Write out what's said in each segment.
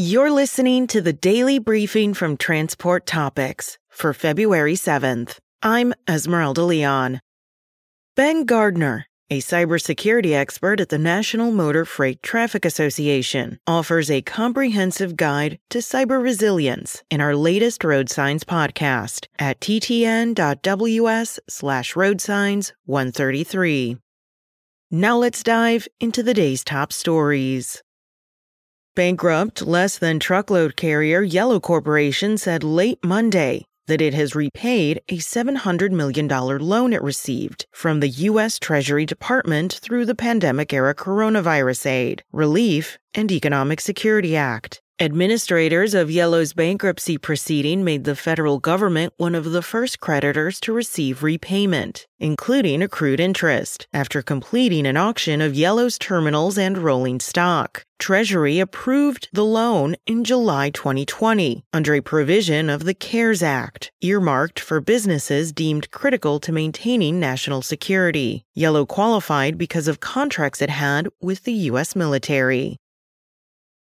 You're listening to the daily briefing from Transport Topics for February 7th. I'm Esmeralda Leon. Ben Gardner, a cybersecurity expert at the National Motor Freight Traffic Association, offers a comprehensive guide to cyber resilience in our latest Road Signs podcast at ttn.ws slash roadsigns 133. Now let's dive into the day's top stories. Bankrupt less than truckload carrier Yellow Corporation said late Monday that it has repaid a $700 million loan it received from the U.S. Treasury Department through the pandemic era coronavirus aid, relief, and Economic Security Act. Administrators of Yellow's bankruptcy proceeding made the federal government one of the first creditors to receive repayment, including accrued interest, after completing an auction of Yellow's terminals and rolling stock. Treasury approved the loan in July 2020 under a provision of the CARES Act, earmarked for businesses deemed critical to maintaining national security. Yellow qualified because of contracts it had with the U.S. military.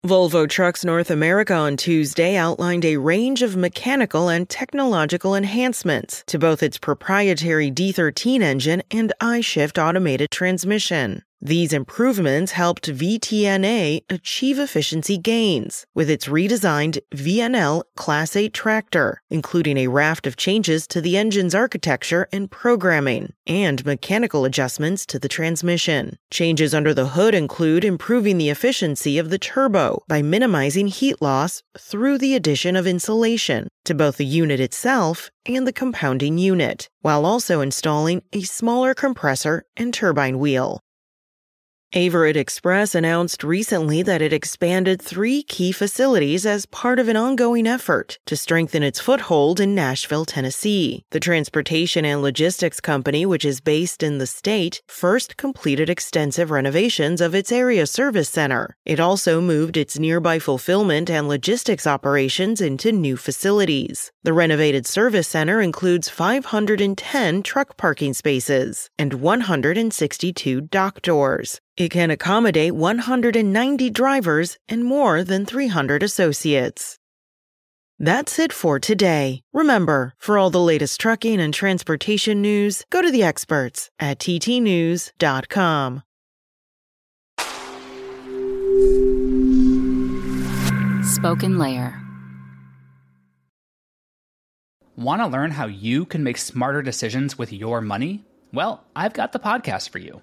Volvo Trucks North America on Tuesday outlined a range of mechanical and technological enhancements to both its proprietary D13 engine and I-Shift automated transmission. These improvements helped VTNA achieve efficiency gains with its redesigned VNL Class 8 tractor, including a raft of changes to the engine's architecture and programming, and mechanical adjustments to the transmission. Changes under the hood include improving the efficiency of the turbo by minimizing heat loss through the addition of insulation to both the unit itself and the compounding unit, while also installing a smaller compressor and turbine wheel. Averitt Express announced recently that it expanded three key facilities as part of an ongoing effort to strengthen its foothold in Nashville, Tennessee. The transportation and logistics company, which is based in the state, first completed extensive renovations of its area service center. It also moved its nearby fulfillment and logistics operations into new facilities. The renovated service center includes 510 truck parking spaces and 162 dock doors. It can accommodate 190 drivers and more than 300 associates. That's it for today. Remember, for all the latest trucking and transportation news, go to the experts at ttnews.com. Spoken Layer. Want to learn how you can make smarter decisions with your money? Well, I've got the podcast for you.